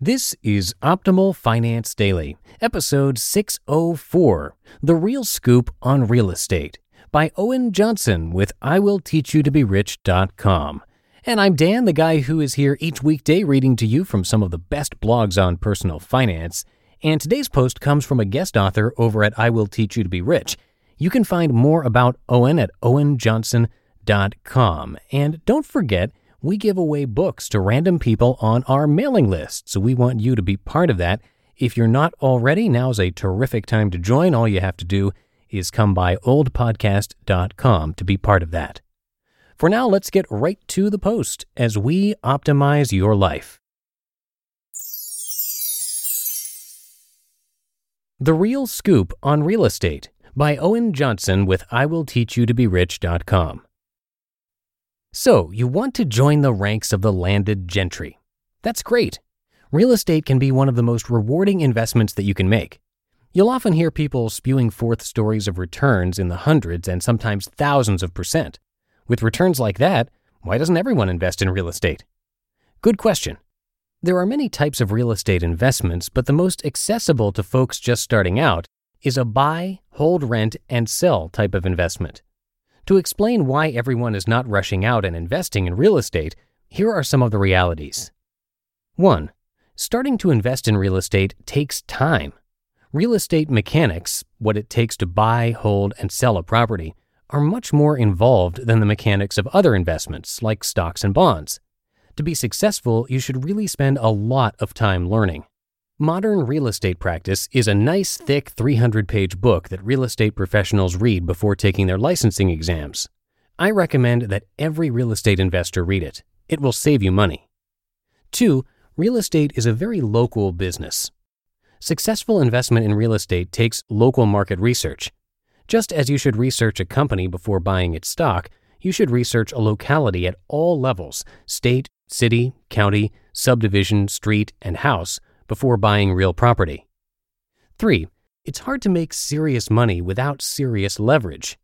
This is Optimal Finance Daily, episode 604 The Real Scoop on Real Estate by Owen Johnson with IWillTeachYouToBeRich.com. And I'm Dan, the guy who is here each weekday reading to you from some of the best blogs on personal finance. And today's post comes from a guest author over at I Will Teach You to Be Rich. You can find more about Owen at owenjohnson.com. And don't forget, we give away books to random people on our mailing list, so we want you to be part of that. If you're not already, now's a terrific time to join. All you have to do is come by oldpodcast.com to be part of that. For now, let's get right to the post as we optimize your life. The Real Scoop on Real Estate by Owen Johnson with IWillTeachYouToBeRich.com. So, you want to join the ranks of the landed gentry. That's great. Real estate can be one of the most rewarding investments that you can make. You'll often hear people spewing forth stories of returns in the hundreds and sometimes thousands of percent. With returns like that, why doesn't everyone invest in real estate? Good question. There are many types of real estate investments, but the most accessible to folks just starting out is a buy, hold, rent, and sell type of investment. To explain why everyone is not rushing out and investing in real estate, here are some of the realities. 1. Starting to invest in real estate takes time. Real estate mechanics, what it takes to buy, hold, and sell a property, are much more involved than the mechanics of other investments like stocks and bonds. To be successful, you should really spend a lot of time learning. Modern Real Estate Practice is a nice, thick 300 page book that real estate professionals read before taking their licensing exams. I recommend that every real estate investor read it. It will save you money. 2. Real estate is a very local business. Successful investment in real estate takes local market research. Just as you should research a company before buying its stock, you should research a locality at all levels state, city, county, subdivision, street, and house before buying real property. 3. It's hard to make serious money without serious leverage.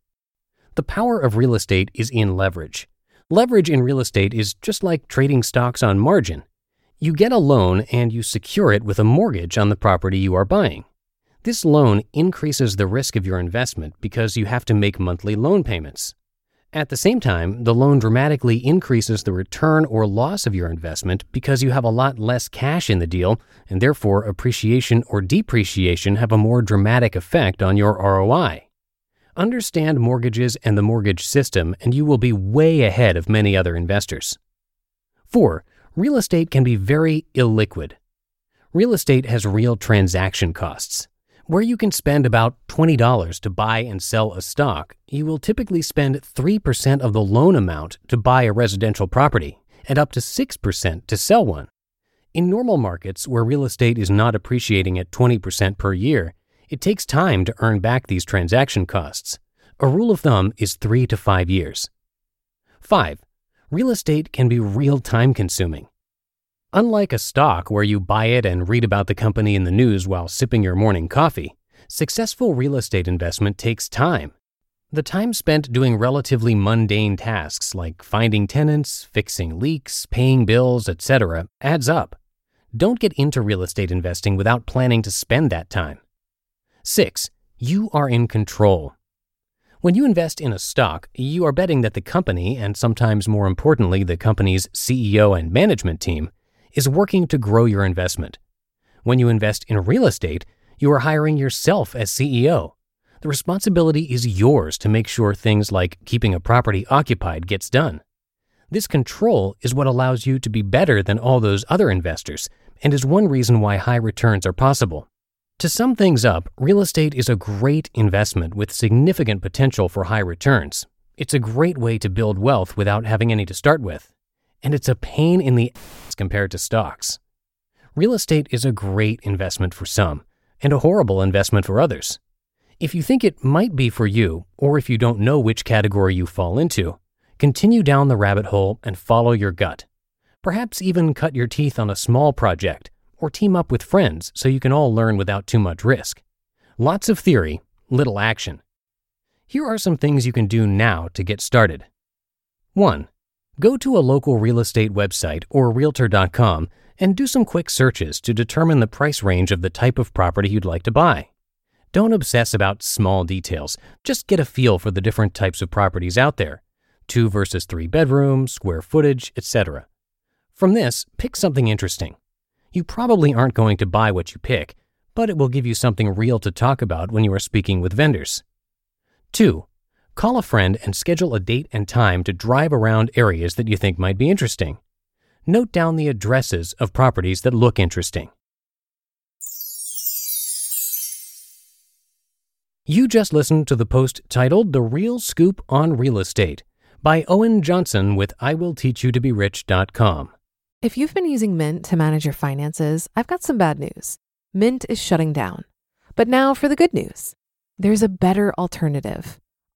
The power of real estate is in leverage. Leverage in real estate is just like trading stocks on margin. You get a loan and you secure it with a mortgage on the property you are buying. This loan increases the risk of your investment because you have to make monthly loan payments. At the same time, the loan dramatically increases the return or loss of your investment because you have a lot less cash in the deal, and therefore appreciation or depreciation have a more dramatic effect on your ROI. Understand mortgages and the mortgage system, and you will be way ahead of many other investors. 4. Real estate can be very illiquid. Real estate has real transaction costs. Where you can spend about $20 to buy and sell a stock, you will typically spend 3% of the loan amount to buy a residential property and up to 6% to sell one. In normal markets where real estate is not appreciating at 20% per year, it takes time to earn back these transaction costs. A rule of thumb is 3 to 5 years. 5. Real estate can be real time consuming. Unlike a stock where you buy it and read about the company in the news while sipping your morning coffee, successful real estate investment takes time. The time spent doing relatively mundane tasks like finding tenants, fixing leaks, paying bills, etc., adds up. Don't get into real estate investing without planning to spend that time. 6. You are in control. When you invest in a stock, you are betting that the company, and sometimes more importantly, the company's CEO and management team, is working to grow your investment. When you invest in real estate, you are hiring yourself as CEO. The responsibility is yours to make sure things like keeping a property occupied gets done. This control is what allows you to be better than all those other investors and is one reason why high returns are possible. To sum things up, real estate is a great investment with significant potential for high returns. It's a great way to build wealth without having any to start with. And it's a pain in the ass compared to stocks. Real estate is a great investment for some and a horrible investment for others. If you think it might be for you, or if you don't know which category you fall into, continue down the rabbit hole and follow your gut. Perhaps even cut your teeth on a small project or team up with friends so you can all learn without too much risk. Lots of theory, little action. Here are some things you can do now to get started. 1. Go to a local real estate website or realtor.com and do some quick searches to determine the price range of the type of property you'd like to buy. Don't obsess about small details, just get a feel for the different types of properties out there two versus three bedrooms, square footage, etc. From this, pick something interesting. You probably aren't going to buy what you pick, but it will give you something real to talk about when you are speaking with vendors. 2. Call a friend and schedule a date and time to drive around areas that you think might be interesting. Note down the addresses of properties that look interesting. You just listened to the post titled The Real Scoop on Real Estate by Owen Johnson with IWillTeachYouToBeRich.com. If you've been using Mint to manage your finances, I've got some bad news. Mint is shutting down. But now for the good news there's a better alternative.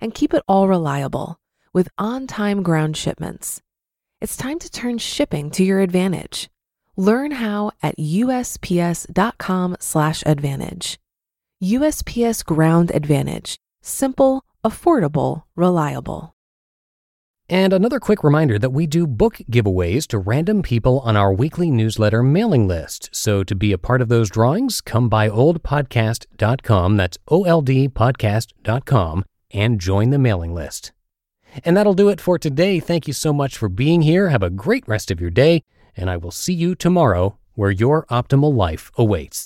And keep it all reliable with on time ground shipments. It's time to turn shipping to your advantage. Learn how at USPS.com/advantage. USPS Ground Advantage: simple, affordable, reliable. And another quick reminder that we do book giveaways to random people on our weekly newsletter mailing list. So to be a part of those drawings, come by oldpodcast.com, that's oldpodcast.com, and join the mailing list. And that'll do it for today. Thank you so much for being here. Have a great rest of your day, and I will see you tomorrow where your optimal life awaits.